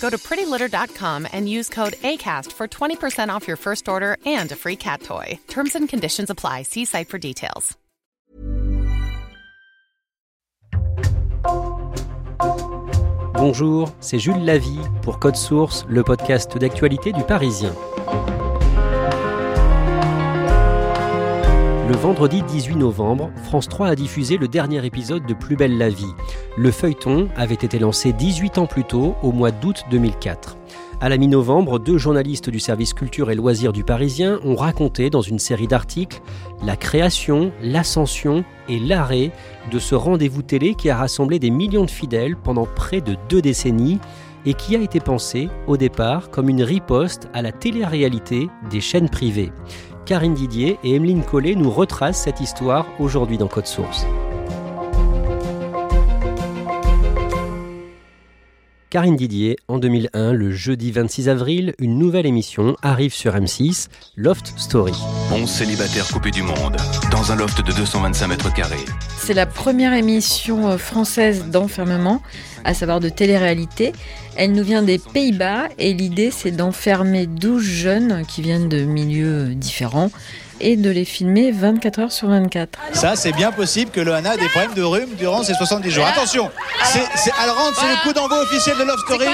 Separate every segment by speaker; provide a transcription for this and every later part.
Speaker 1: Go to prettylitter.com and use code ACAST for 20% off your first order and a free cat toy. Terms and conditions apply. See site for details.
Speaker 2: Bonjour, c'est Jules Lavie pour Code Source, le podcast d'actualité du Parisien. Le vendredi 18 novembre, France 3 a diffusé le dernier épisode de Plus belle la vie. Le feuilleton avait été lancé 18 ans plus tôt, au mois d'août 2004. À la mi-novembre, deux journalistes du service culture et loisirs du Parisien ont raconté dans une série d'articles la création, l'ascension et l'arrêt de ce rendez-vous télé qui a rassemblé des millions de fidèles pendant près de deux décennies et qui a été pensé au départ comme une riposte à la télé-réalité des chaînes privées. Karine Didier et Emeline Collet nous retracent cette histoire aujourd'hui dans Code Source. Karine Didier, en 2001, le jeudi 26 avril, une nouvelle émission arrive sur M6, Loft Story.
Speaker 3: 11 célibataires coupés du monde, dans un loft de 225 mètres carrés.
Speaker 4: C'est la première émission euh, française d'enfermement, à savoir de télé-réalité. Elle nous vient des Pays-Bas et l'idée c'est d'enfermer 12 jeunes qui viennent de milieux différents et de les filmer 24 heures sur 24.
Speaker 5: Ça, c'est bien possible que Loana ait des problèmes de rhume durant ces 70 jours. Attention, c'est, rentre, c'est le coup d'envoi officiel de Love Story.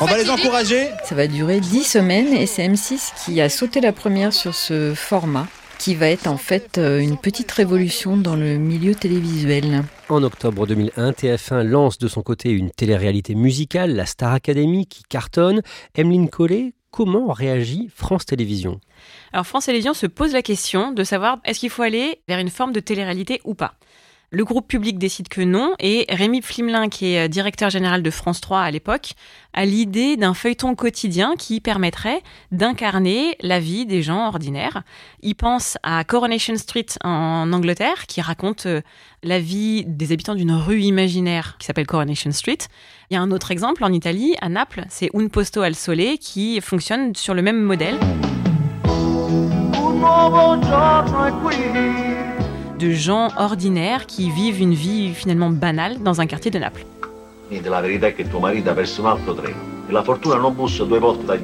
Speaker 5: On va les encourager.
Speaker 4: Ça va durer 10 semaines et c'est M6 qui a sauté la première sur ce format qui va être en fait euh, une petite révolution dans le milieu télévisuel.
Speaker 2: En octobre 2001, TF1 lance de son côté une télé-réalité musicale, la Star Academy, qui cartonne. Emeline Collet, comment réagit France Télévisions?
Speaker 6: Alors France Télévisions se pose la question de savoir est-ce qu'il faut aller vers une forme de télé-réalité ou pas? Le groupe public décide que non, et Rémi Flimelin, qui est euh, directeur général de France 3 à l'époque, a l'idée d'un feuilleton quotidien qui permettrait d'incarner la vie des gens ordinaires. Il pense à Coronation Street en Angleterre, qui raconte euh, la vie des habitants d'une rue imaginaire qui s'appelle Coronation Street. Il y a un autre exemple en Italie, à Naples, c'est Un Posto al Sole, qui fonctionne sur le même modèle de gens ordinaires qui vivent une vie finalement banale dans un quartier de Naples.
Speaker 2: Et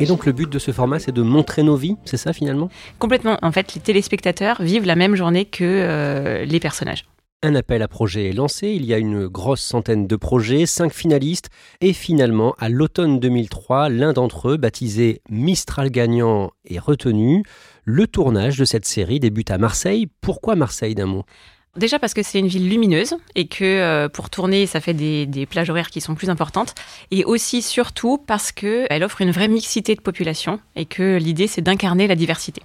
Speaker 2: donc le but de ce format, c'est de montrer nos vies, c'est ça finalement?
Speaker 6: Complètement. En fait, les téléspectateurs vivent la même journée que euh, les personnages.
Speaker 2: Un appel à projet est lancé, il y a une grosse centaine de projets, cinq finalistes, et finalement, à l'automne 2003, l'un d'entre eux, baptisé Mistral gagnant, est retenu. Le tournage de cette série débute à Marseille. Pourquoi Marseille d'un mot?
Speaker 6: Déjà parce que c'est une ville lumineuse et que euh, pour tourner, ça fait des, des, plages horaires qui sont plus importantes. Et aussi, surtout, parce qu'elle offre une vraie mixité de population et que l'idée, c'est d'incarner la diversité.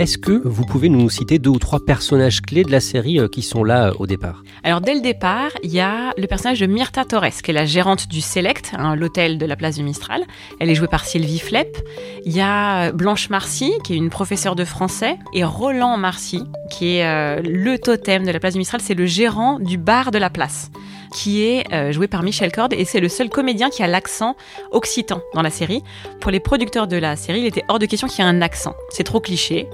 Speaker 2: Est-ce que vous pouvez nous citer deux ou trois personnages clés de la série euh, qui sont là euh, au départ?
Speaker 6: Alors dès le départ, il y a le personnage de Myrta Torres, qui est la gérante du Select, hein, l'hôtel de la place du Mistral. Elle est jouée par Sylvie Flepp. Il y a euh, Blanche Marcy, qui est une professeure de français, et Roland Marcy, qui est le totem de la place du Mistral. C'est le gérant du bar de la place qui est joué par Michel Cord et c'est le seul comédien qui a l'accent occitan dans la série. Pour les producteurs de la série, il était hors de question qu'il y ait un accent. C'est trop cliché.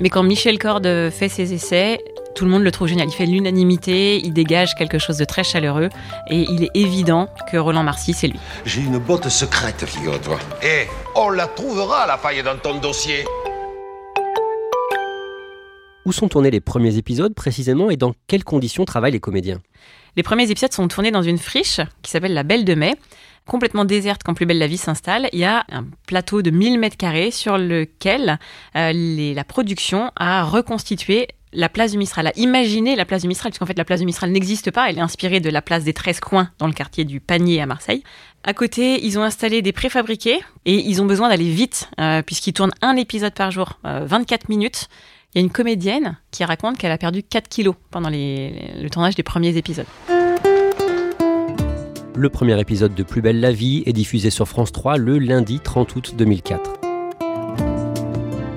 Speaker 6: Mais quand Michel Cord fait ses essais, tout le monde le trouve génial. Il fait l'unanimité, il dégage quelque chose de très chaleureux et il est évident que Roland Marcy, c'est lui.
Speaker 7: J'ai une botte secrète, figure-toi.
Speaker 8: Et on la trouvera, la faille dans ton dossier.
Speaker 2: Où sont tournés les premiers épisodes précisément et dans quelles conditions travaillent les comédiens
Speaker 6: Les premiers épisodes sont tournés dans une friche qui s'appelle la Belle de Mai complètement déserte quand Plus belle la vie s'installe, il y a un plateau de 1000 mètres carrés sur lequel euh, la production a reconstitué la place du Mistral, a imaginé la place du Mistral, puisqu'en fait la place du Mistral n'existe pas, elle est inspirée de la place des 13 coins dans le quartier du Panier à Marseille. À côté, ils ont installé des préfabriqués et ils ont besoin d'aller vite, euh, puisqu'ils tournent un épisode par jour, 24 minutes. Il y a une comédienne qui raconte qu'elle a perdu 4 kilos pendant le tournage des premiers épisodes.
Speaker 2: Le premier épisode de Plus belle la vie est diffusé sur France 3 le lundi 30 août 2004.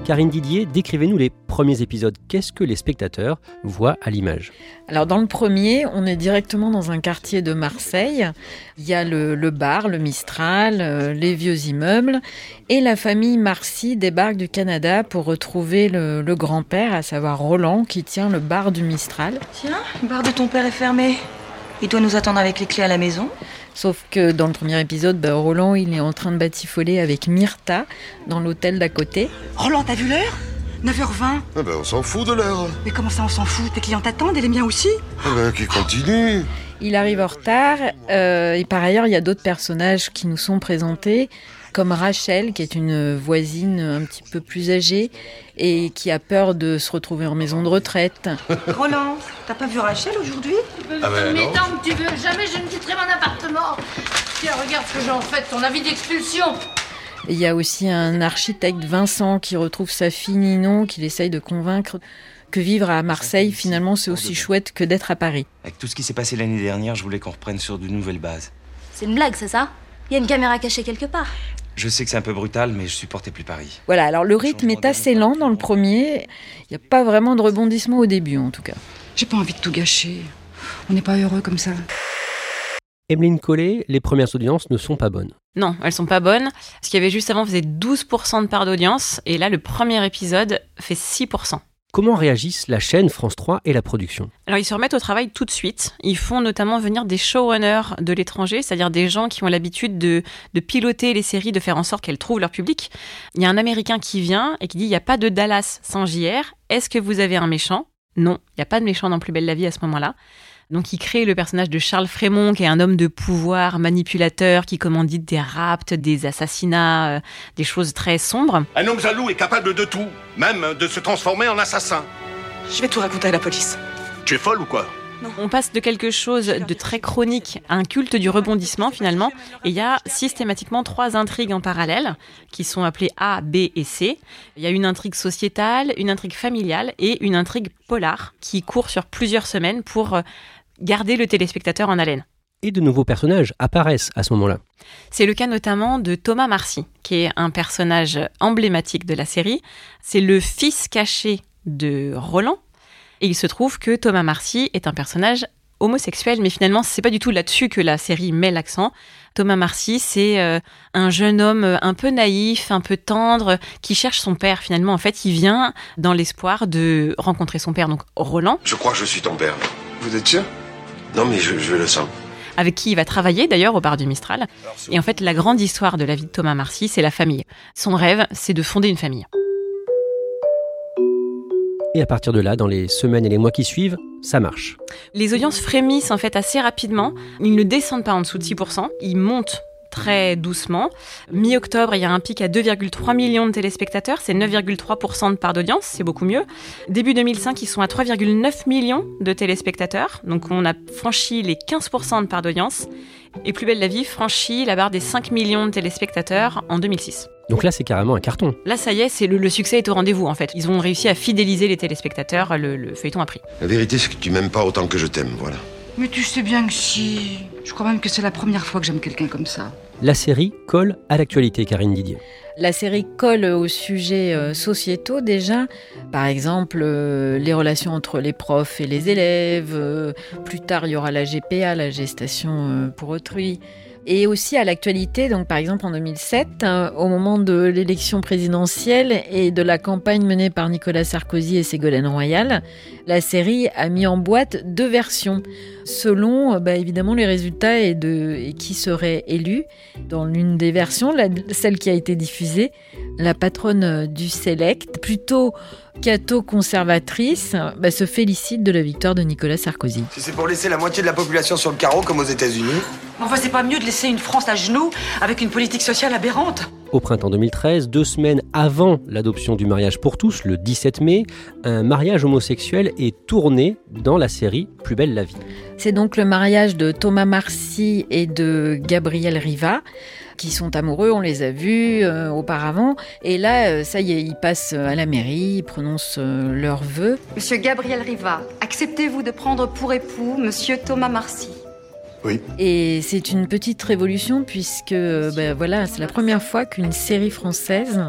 Speaker 2: Karine Didier, décrivez-nous les premiers épisodes. Qu'est-ce que les spectateurs voient à l'image
Speaker 4: Alors dans le premier, on est directement dans un quartier de Marseille. Il y a le, bar, le Mistral, euh, les vieux immeubles. Et la famille Marcy débarque du Canada pour retrouver le, le grand-père, à savoir Roland, qui tient le bar du Mistral.
Speaker 9: Tiens, le bar de ton père est fermé. Il doit nous attendre avec les clés à la maison?
Speaker 4: Sauf que dans le premier épisode, bah, Roland, il est en train de batifoler avec Myrta dans l'hôtel d'à côté.
Speaker 9: Roland, t'as vu l'heure? 9h20
Speaker 10: ah ben, On s'en fout de l'heure.
Speaker 9: Mais comment ça, on s'en fout? Tes clients t'attendent et les miens aussi?
Speaker 10: Ah ben, Qui continue
Speaker 4: Il arrive en retard. Euh, et par ailleurs, il y a d'autres personnages qui nous sont présentés comme Rachel, qui est une voisine un petit peu plus âgée et qui a peur de se retrouver en maison de retraite.
Speaker 9: Roland, t'as pas vu Rachel aujourd'hui?
Speaker 11: Ah ben Mais tant que tu veux, jamais je ne quitterai mon appartement. Tiens, regarde ce que j'en fais ton avis d'expulsion.
Speaker 4: Il y a aussi un architecte, Vincent, qui retrouve sa fille Ninon, qu'il essaye de convaincre que vivre à Marseille, finalement, c'est aussi chouette que d'être à Paris.
Speaker 12: Avec tout ce qui s'est passé l'année dernière, je voulais qu'on reprenne sur de nouvelles bases.
Speaker 13: C'est une blague, c'est ça? Il y a une caméra cachée quelque part.
Speaker 12: Je sais que c'est un peu brutal, mais je supportais plus Paris.
Speaker 4: Voilà, alors le rythme est assez lent dans le premier. Il n'y a pas vraiment de rebondissement au début, en tout cas.
Speaker 9: J'ai pas envie de tout gâcher. On n'est pas heureux comme ça.
Speaker 2: Emeline Collet, les premières audiences ne sont pas bonnes.
Speaker 6: Non, elles sont pas bonnes. Ce qu'il y avait juste avant faisait 12% de part d'audience, et là, le premier épisode fait 6%.
Speaker 2: Comment réagissent la chaîne France 3 et la production?
Speaker 6: Alors ils se remettent au travail tout de suite. Ils font notamment venir des showrunners de l'étranger, c'est-à-dire des gens qui ont l'habitude de, piloter les séries, de faire en sorte qu'elles trouvent leur public. Il y a un Américain qui vient et qui dit il n'y a pas de Dallas sans JR. Est-ce que vous avez un méchant? Non, il n'y a pas de méchant dans Plus belle la vie à ce moment-là. Donc il crée le personnage de Charles Frémont, qui est un homme de pouvoir, manipulateur, qui commandite des rapts, des assassinats, euh, des choses très sombres.
Speaker 8: Un homme jaloux est capable de tout, même de se transformer en assassin.
Speaker 9: Je vais tout raconter à la police.
Speaker 8: Tu es folle ou quoi?
Speaker 6: On passe de quelque chose de très chronique à un culte du rebondissement finalement. Et il y a systématiquement trois intrigues en parallèle qui sont appelées A, B et C. Il y a une intrigue sociétale, une intrigue familiale et une intrigue polar qui court sur plusieurs semaines pour euh, garder le téléspectateur en haleine.
Speaker 2: Et de nouveaux personnages apparaissent à ce moment-là.
Speaker 6: C'est le cas notamment de Thomas Marcy, qui est un personnage emblématique de la série. C'est le fils caché de Roland. Et il se trouve que Thomas Marcy est un personnage homosexuel, mais finalement, c'est pas du tout là-dessus que la série met l'accent. Thomas Marcy, c'est euh, un jeune homme un peu naïf, un peu tendre, qui cherche son père. Finalement, en fait, il vient dans l'espoir de rencontrer son père, donc Roland.
Speaker 8: Je crois que je suis ton père. Vous êtes sûr? Non, mais je, je le sens
Speaker 6: avec qui il va travailler d'ailleurs au bar du Mistral. Et en fait, la grande histoire de la vie de Thomas Marcy, c'est la famille. Son rêve, c'est de fonder une famille.
Speaker 2: Et à partir de là, dans les semaines et les mois qui suivent, ça marche.
Speaker 6: Les audiences frémissent en fait assez rapidement. Ils ne descendent pas en dessous de 6%. Ils montent très doucement. Mi-octobre, il y a un pic à 2,3 millions de téléspectateurs, c'est 9,3% de part d'audience, c'est beaucoup mieux. Début 2005, ils sont à 3,9 millions de téléspectateurs, donc on a franchi les 15% de part d'audience. Et Plus belle la vie franchit la barre des 5 millions de téléspectateurs en 2006.
Speaker 2: Donc là, c'est carrément un carton.
Speaker 6: Là, ça y est, c'est le, succès est au rendez-vous en fait. Ils ont réussi à fidéliser les téléspectateurs, le, le feuilleton a pris.
Speaker 8: La vérité, c'est que tu m'aimes pas autant que je t'aime, voilà.
Speaker 9: Mais tu sais bien que si. Je crois même que c'est la première fois que j'aime quelqu'un comme ça.
Speaker 2: La série colle à l'actualité, Karine Didier.
Speaker 4: La série colle aux sujets euh, sociétaux déjà. Par exemple, euh, les relations entre les profs et les élèves. Euh, plus tard, il y aura la GPA, la gestation pour autrui et aussi à l'actualité. Donc, par exemple, en 2007, hein, au moment de l'élection présidentielle et de la campagne menée par Nicolas Sarkozy et Ségolène Royal, la série a mis en boîte deux versions selon bah, évidemment les résultats et, de, qui serait élu. Dans l'une des versions, celle qui a été diffusée, la patronne du Select, plutôt catho-conservatrice, bah, se félicite de la victoire de Nicolas Sarkozy.
Speaker 7: Si c'est pour laisser la moitié de la population sur le carreau comme aux États-Unis.
Speaker 9: Enfin, c'est pas mieux de laisser une France à genoux avec une politique sociale aberrante.
Speaker 2: Au printemps 2013, deux semaines avant l'adoption du mariage pour tous, le 17 mai, un mariage homosexuel est tourné dans la série Plus belle la vie.
Speaker 4: C'est donc le mariage de Thomas Marcy et de Gabriel Riva qui sont amoureux, on les a vus euh, auparavant. Et là, euh, ça y est, ils passent à la mairie, ils prononcent euh, leurs vœux.
Speaker 14: Monsieur Gabriel Riva, acceptez-vous de prendre pour époux Monsieur Thomas Marcy?
Speaker 10: Oui.
Speaker 4: Et c'est une petite révolution puisque ben, voilà, c'est la première fois qu'une série française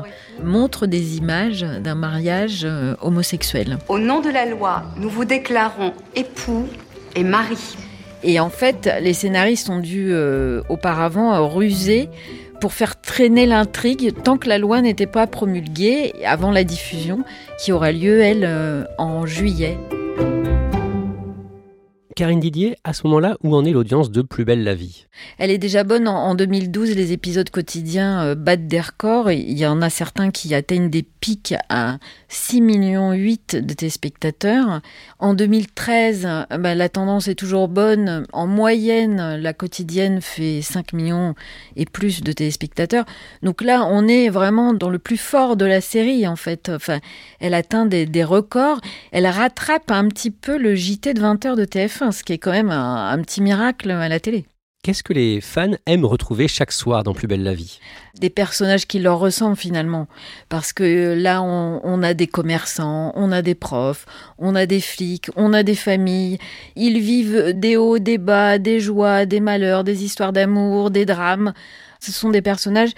Speaker 4: montre des images d'un mariage homosexuel.
Speaker 14: Au nom de la loi, nous vous déclarons époux et mari.
Speaker 4: Et en fait, les scénaristes ont dû euh, auparavant euh, ruser pour faire traîner l'intrigue tant que la loi n'était pas promulguée avant la diffusion qui aura lieu, elle, euh, en juillet.
Speaker 2: Karine Didier, à ce moment-là, où en est l'audience de Plus belle la vie?
Speaker 4: Elle est déjà bonne. En 2012, les épisodes quotidiens euh, battent des records. Il y en a certains qui atteignent des pics à 6 millions 8 de téléspectateurs. En 2013, bah, la tendance est toujours bonne. En moyenne, la quotidienne fait 5 millions et plus de téléspectateurs. Donc là, on est vraiment dans le plus fort de la série, en fait. Elle atteint des, des records. Elle rattrape un petit peu le JT de 20h de TF1 ce qui est quand même un, petit miracle à la télé.
Speaker 2: Qu'est-ce que les fans aiment retrouver chaque soir dans Plus belle la vie?
Speaker 4: Des personnages qui leur ressemblent finalement. Parce que là, on, a des commerçants, on a des profs, on a des flics, on a des familles. Ils vivent des hauts, des bas, des joies, des malheurs, des histoires d'amour, des drames. Ce sont des personnages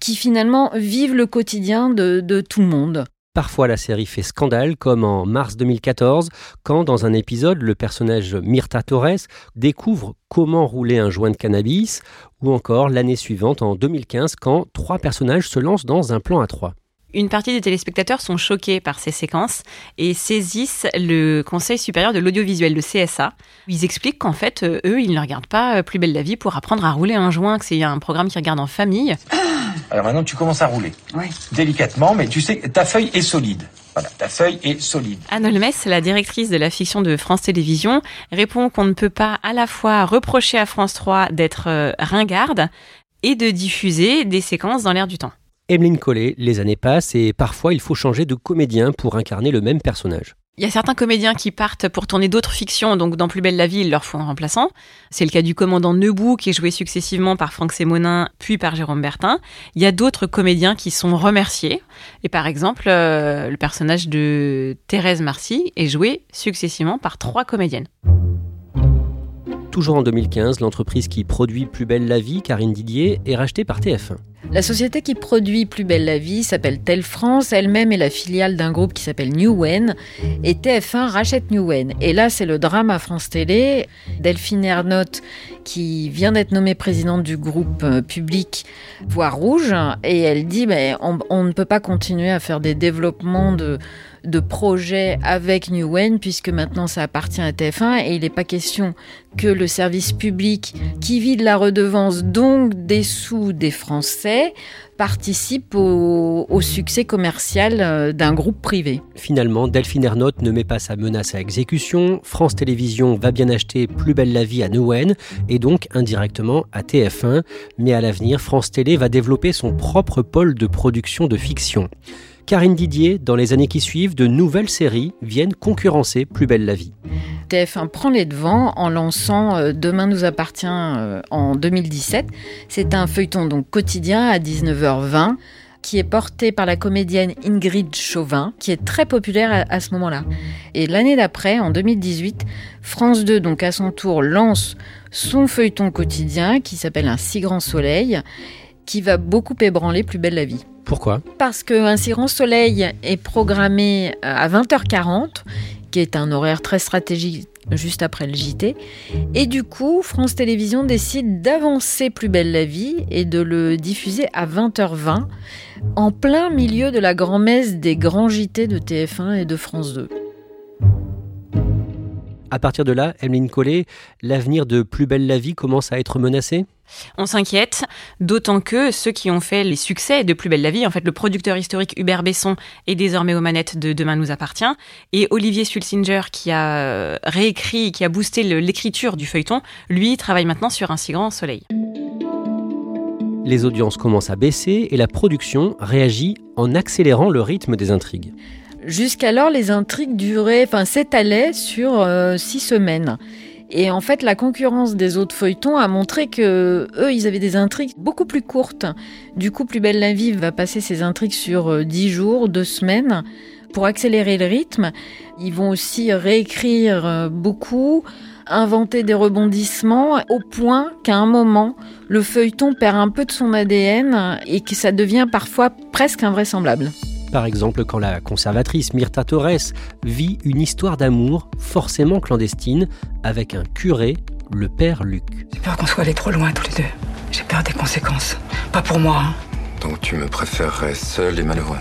Speaker 4: qui finalement vivent le quotidien de tout le monde.
Speaker 2: Parfois la série fait scandale, comme en mars 2014, quand dans un épisode, le personnage Myrta Torres découvre comment rouler un joint de cannabis, ou encore l'année suivante, en 2015, quand trois personnages se lancent dans un plan à trois.
Speaker 6: Une partie des téléspectateurs sont choqués par ces séquences et saisissent le Conseil supérieur de l'audiovisuel, le CSA. Ils expliquent qu'en fait, euh, eux, ils ne regardent pas euh, Plus belle la vie pour apprendre à rouler un joint, que c'est un programme qu'ils regardent en famille.
Speaker 15: Alors maintenant, tu commences à rouler. Oui. Délicatement, mais tu sais, ta feuille est solide. Voilà, ta feuille est solide.
Speaker 6: Anne Olmes, la directrice de la fiction de France Télévisions, répond qu'on ne peut pas à la fois reprocher à France 3 d'être euh, ringarde et de diffuser des séquences dans l'air du temps.
Speaker 2: Emeline Collet, les années passent et parfois il faut changer de comédien pour incarner le même personnage.
Speaker 6: Il y a certains comédiens qui partent pour tourner d'autres fictions, donc dans Plus belle la vie, ils leur font un remplaçant. C'est le cas du commandant Nebou, qui est joué successivement par Franck Sémonin, puis par Jérôme Bertin. Il y a d'autres comédiens qui sont remerciés. Et par exemple, euh, le personnage de Thérèse Marcy est joué successivement par trois comédiennes.
Speaker 2: Toujours en 2015, l'entreprise qui produit Plus belle la vie, Karine Didier, est rachetée par TF1.
Speaker 4: La société qui produit Plus belle la vie s'appelle Tel France, elle-même est la filiale d'un groupe qui s'appelle Newen, et TF1 rachète Newen. Et là, c'est le drame à France Télé. Delphine Ernotte, qui vient d'être nommée présidente du groupe euh, public, voit rouge, et elle dit ben, on ne peut pas continuer à faire des développements de de projet avec Newen, puisque maintenant ça appartient à TF1 et il n'est pas question que le service public qui vit de la redevance, donc des sous des Français, participe au, succès commercial euh, d'un groupe privé.
Speaker 2: Finalement, Delphine Ernotte ne met pas sa menace à exécution. France Télévisions va bien acheter Plus belle la vie à Newen et donc indirectement à TF1. Mais à l'avenir, France Télé va développer son propre pôle de production de fiction. Karine Didier, dans les années qui suivent, de nouvelles séries viennent concurrencer Plus belle la vie.
Speaker 4: TF1 prend les devants en lançant euh, Demain nous appartient euh, en 2017. C'est un feuilleton donc quotidien à 19h20 qui est porté par la comédienne Ingrid Chauvin, qui est très populaire à, ce moment-là. Et l'année d'après, en 2018, France 2, donc à son tour, lance son feuilleton quotidien qui s'appelle Un si grand soleil, qui va beaucoup ébranler Plus belle la vie.
Speaker 2: Pourquoi
Speaker 4: Parce qu'un grand soleil est programmé euh, à 20h40, qui est un horaire très stratégique juste après le JT. Et du coup, France Télévisions décide d'avancer Plus belle la vie et de le diffuser à 20h20, en plein milieu de la grand-messe des grands JT de TF1 et de France 2.
Speaker 2: À partir de là, Emeline Collet, l'avenir de Plus belle la vie commence à être menacé?
Speaker 6: On s'inquiète, d'autant que ceux qui ont fait les succès de Plus belle la vie, en fait le producteur historique Hubert Besson est désormais aux manettes de Demain nous appartient, et Olivier Sulsinger qui a euh, réécrit, qui a boosté l'écriture du feuilleton, lui travaille maintenant sur Un si grand soleil.
Speaker 2: Les audiences commencent à baisser et la production réagit en accélérant le rythme des intrigues.
Speaker 4: Jusqu'alors, les intrigues duraient, enfin s'étalaient sur euh, six semaines. Et en fait, la concurrence des autres feuilletons a montré que eux, ils avaient des intrigues beaucoup plus courtes. Du coup, Plus belle la vie va passer ses intrigues sur euh, dix jours, deux semaines. Pour accélérer le rythme, ils vont aussi réécrire euh, beaucoup, inventer des rebondissements, au point qu'à un moment, le feuilleton perd un peu de son ADN et que ça devient parfois presque invraisemblable.
Speaker 2: Par exemple, quand la conservatrice Myrta Torres vit une histoire d'amour forcément clandestine avec un curé, le père Luc.
Speaker 9: J'ai peur qu'on soit allés trop loin tous les deux. J'ai peur des conséquences. Pas pour moi. Hein.
Speaker 8: Donc tu me préférerais seul et malheureux.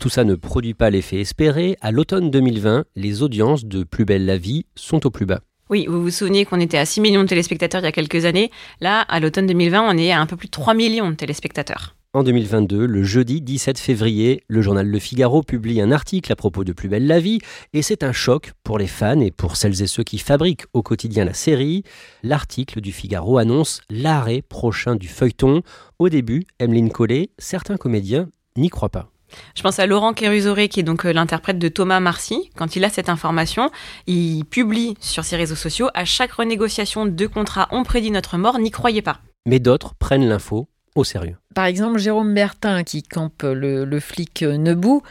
Speaker 2: Tout ça ne produit pas l'effet espéré. À l'automne 2020, les audiences de Plus belle la vie sont au plus bas.
Speaker 6: Oui, vous vous souvenez qu'on était à 6 millions de téléspectateurs il y a quelques années. Là, à l'automne 2020, on est à un peu plus de 3 millions de téléspectateurs.
Speaker 2: En 2022, le jeudi 17 février, le journal Le Figaro publie un article à propos de Plus belle la vie, et c'est un choc pour les fans et pour celles et ceux qui fabriquent au quotidien la série. L'article du Figaro annonce l'arrêt prochain du feuilleton. Au début, Emeline Collet, certains comédiens n'y croient pas.
Speaker 6: Je pense à Laurent Kérusoré, qui est donc euh, l'interprète de Thomas Marcy. Quand il a cette information, il publie sur ses réseaux sociaux à chaque renégociation de contrat, on prédit notre mort, n'y croyez pas.
Speaker 2: Mais d'autres prennent l'info au sérieux.
Speaker 4: Par exemple, Jérôme Bertin, qui campe le, flic Nebou,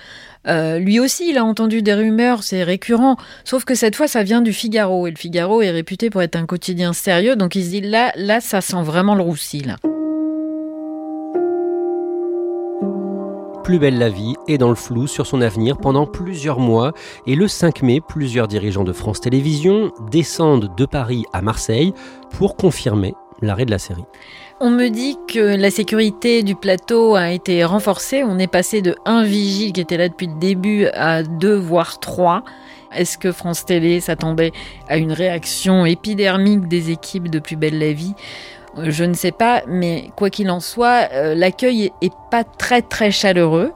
Speaker 4: euh, lui aussi, il a entendu des rumeurs, c'est récurrent. Sauf que cette fois, ça vient du Figaro. Et le Figaro est réputé pour être un quotidien sérieux. Donc il se dit, là, là ça sent vraiment le roussi, là.
Speaker 2: Plus belle la vie est dans le flou sur son avenir pendant plusieurs mois et le 5 mai, plusieurs dirigeants de France Télévisions descendent de Paris à Marseille pour confirmer l'arrêt de la série.
Speaker 4: On me dit que la sécurité du plateau a été renforcée. On est passé de un vigile qui était là depuis le début à deux voire trois. Est-ce que France Télé s'attendait à une réaction épidermique des équipes de Plus belle la vie? Je ne sais pas, mais quoi qu'il en soit, euh, l'accueil est pas très très chaleureux.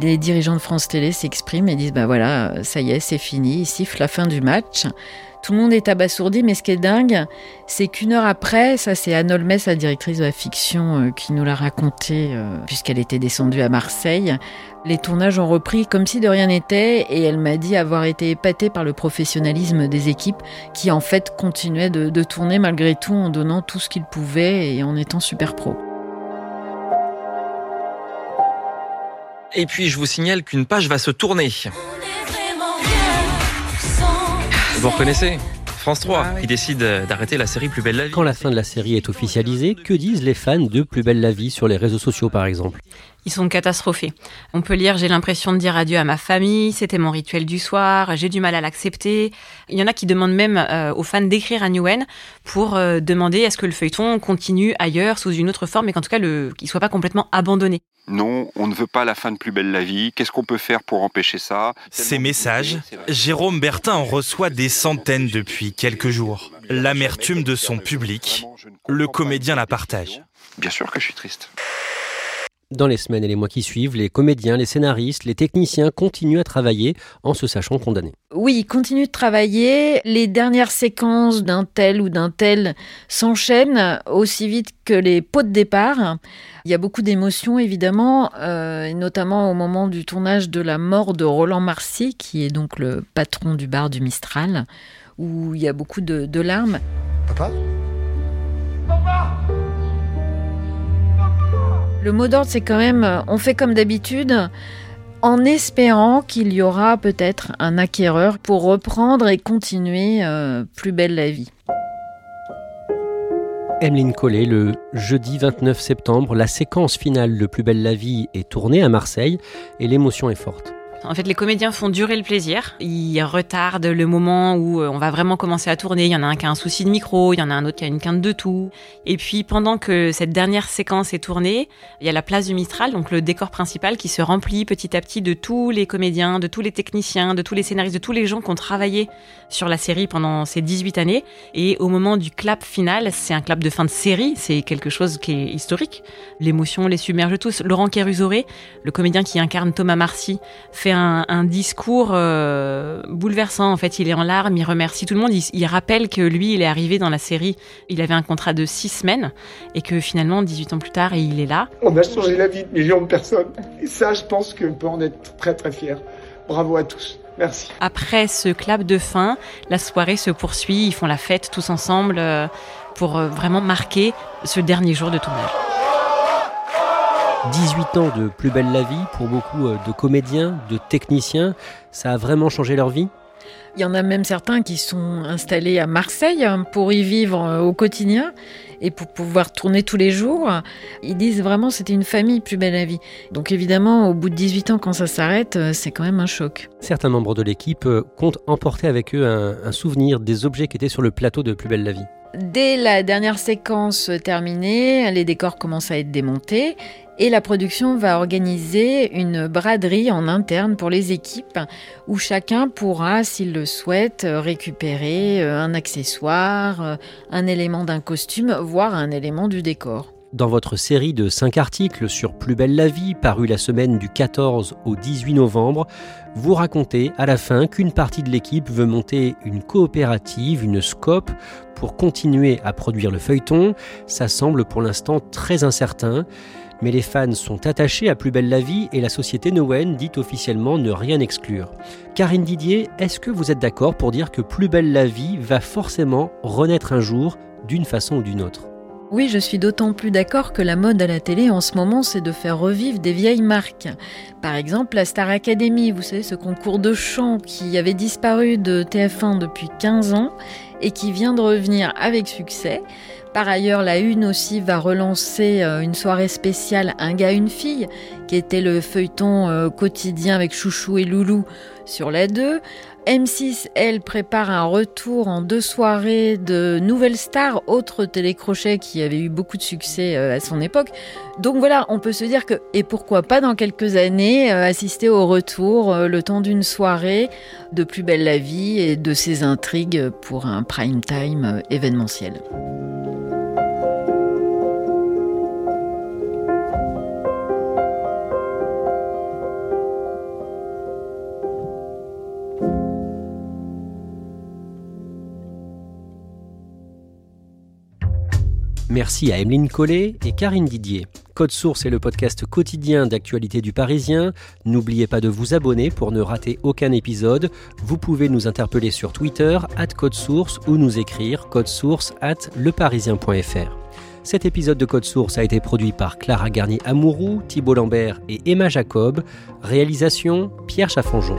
Speaker 4: Les dirigeants de France Télé s'expriment et disent bah voilà, ça y est, c'est fini, ils la fin du match. Tout le monde est abasourdi, mais ce qui est dingue, c'est qu'une heure après, ça c'est Anne Olmes, la directrice de la fiction, euh, qui nous l'a raconté, euh, puisqu'elle était descendue à Marseille. Les tournages ont repris comme si de rien n'était, et elle m'a dit avoir été épatée par le professionnalisme des équipes, qui en fait continuaient de, de tourner malgré tout en donnant tout ce qu'ils pouvaient et en étant super pro.
Speaker 16: Et puis je vous signale qu'une page va se tourner. Vous reconnaissez France 3 ah qui décide d'arrêter la série Plus belle la vie.
Speaker 2: Quand la fin de la série est officialisée, que disent les fans de Plus belle la vie sur les réseaux sociaux par exemple?
Speaker 6: Ils sont catastrophés. On peut lire J'ai l'impression de dire adieu à ma famille, c'était mon rituel du soir, j'ai du mal à l'accepter. Il y en a qui demandent même euh, aux fans d'écrire à Newen pour euh, demander est-ce que le feuilleton continue ailleurs sous une autre forme et qu'en tout cas qu'il ne soit pas complètement abandonné.
Speaker 17: Non, on ne veut pas la fin de Plus belle la vie. Qu'est-ce qu'on peut faire pour empêcher ça?
Speaker 18: Ces messages, Jérôme Bertin en reçoit des centaines depuis quelques jours. L'amertume de son public, le comédien la partage.
Speaker 17: Bien sûr que je suis triste.
Speaker 2: Dans les semaines et les mois qui suivent, les comédiens, les scénaristes, les techniciens continuent à travailler en se sachant condamnés.
Speaker 4: Oui, ils continuent de travailler. Les dernières séquences d'un tel ou d'un tel s'enchaînent aussi vite que les pots de départ. Il y a beaucoup d'émotions évidemment, euh, notamment au moment du tournage de la mort de Roland Marcy, qui est donc le patron du bar du Mistral, où il y a beaucoup de, de larmes. Papa? Papa le mot d'ordre, c'est quand même, on fait comme d'habitude, en espérant qu'il y aura peut-être un acquéreur pour reprendre et continuer euh, Plus belle la vie.
Speaker 2: Emeline Collet, le jeudi 29 septembre, la séquence finale de Plus belle la vie est tournée à Marseille et l'émotion est forte.
Speaker 6: En fait, les comédiens font durer le plaisir. Ils retardent le moment où euh, on va vraiment commencer à tourner. Il y en a un qui a un souci de micro, il y en a un autre qui a une quinte de tout. Et puis, pendant que cette dernière séquence est tournée, il y a la place du Mistral, donc le décor principal qui se remplit petit à petit de tous les comédiens, de tous les techniciens, de tous les scénaristes, de tous les gens qui ont travaillé sur la série pendant ces 18 années. Et au moment du clap final, c'est un clap de fin de série, c'est quelque chose qui est historique. L'émotion les submerge tous. Laurent Kérusoré, le comédien qui incarne Thomas Marcy, fait un, un discours euh, bouleversant. En fait, il est en larmes, il remercie tout le monde. Il, il, rappelle que lui, il est arrivé dans la série, il avait un contrat de six semaines et que finalement, 18 ans plus tard, il est là.
Speaker 19: On a changé la vie de millions de personnes. Et ça, je pense qu'on peut en être très très fier. Bravo à tous. Merci.
Speaker 6: Après ce clap de fin, la soirée se poursuit. Ils font la fête tous ensemble euh, pour euh, vraiment marquer ce dernier jour de tournage.
Speaker 2: 18 ans de Plus belle la vie pour beaucoup euh, de comédiens, de techniciens, ça a vraiment changé leur vie?
Speaker 4: Il y en a même certains qui sont installés à Marseille hein, pour y vivre euh, au quotidien et pour pouvoir tourner tous les jours. Ils disent vraiment c'était une famille plus belle la vie. Donc évidemment, au bout de 18 ans, quand ça s'arrête, euh, c'est quand même un choc.
Speaker 2: Certains membres de l'équipe comptent emporter avec eux un, un souvenir des objets qui étaient sur le plateau de Plus belle la vie.
Speaker 4: Dès la dernière séquence terminée, les décors commencent à être démontés et la production va organiser une braderie en interne pour les équipes où chacun pourra, s'il le souhaite, récupérer euh, un accessoire, euh, un élément d'un costume, voire un élément du décor.
Speaker 2: Dans votre série de 5 articles sur Plus belle la vie, paru la semaine du 14 au 18 novembre, vous racontez à la fin qu'une partie de l'équipe veut monter une coopérative, une scope, pour continuer à produire le feuilleton. Ça semble pour l'instant très incertain. Mais les fans sont attachés à Plus belle la vie et la société Nowen dit officiellement ne rien exclure. Karine Didier, est-ce que vous êtes d'accord pour dire que Plus belle la vie va forcément renaître un jour d'une façon ou d'une autre?
Speaker 4: Oui, je suis d'autant plus d'accord que la mode à la télé en ce moment, c'est de faire revivre des vieilles marques. Par exemple, la Star Academy, vous savez, ce concours de chant qui avait disparu de TF1 depuis 15 ans et qui vient de revenir avec succès. Par ailleurs, la Une aussi va relancer euh, une soirée spéciale Un gars, une fille, qui était le feuilleton euh, quotidien avec Chouchou et Loulou sur la 2. M6, elle, prépare un retour en deux soirées de Nouvelle Star, autre télécrochet qui avait eu beaucoup de succès euh, à son époque. Donc voilà, on peut se dire que, et pourquoi pas dans quelques années, assister au retour, le temps d'une soirée, de Plus belle la vie et de ses intrigues pour un prime time événementiel.
Speaker 2: Merci à Emeline Collet et Karine Didier. Code Source est le podcast quotidien d'actualité du Parisien. N'oubliez pas de vous abonner pour ne rater aucun épisode. Vous pouvez nous interpeller sur Twitter, at Code Source, ou nous écrire source at leparisien.fr. Cet épisode de Code Source a été produit par Clara Garnier-Amouroux, Thibault Lambert et Emma Jacob. Réalisation Pierre Chaffanjon.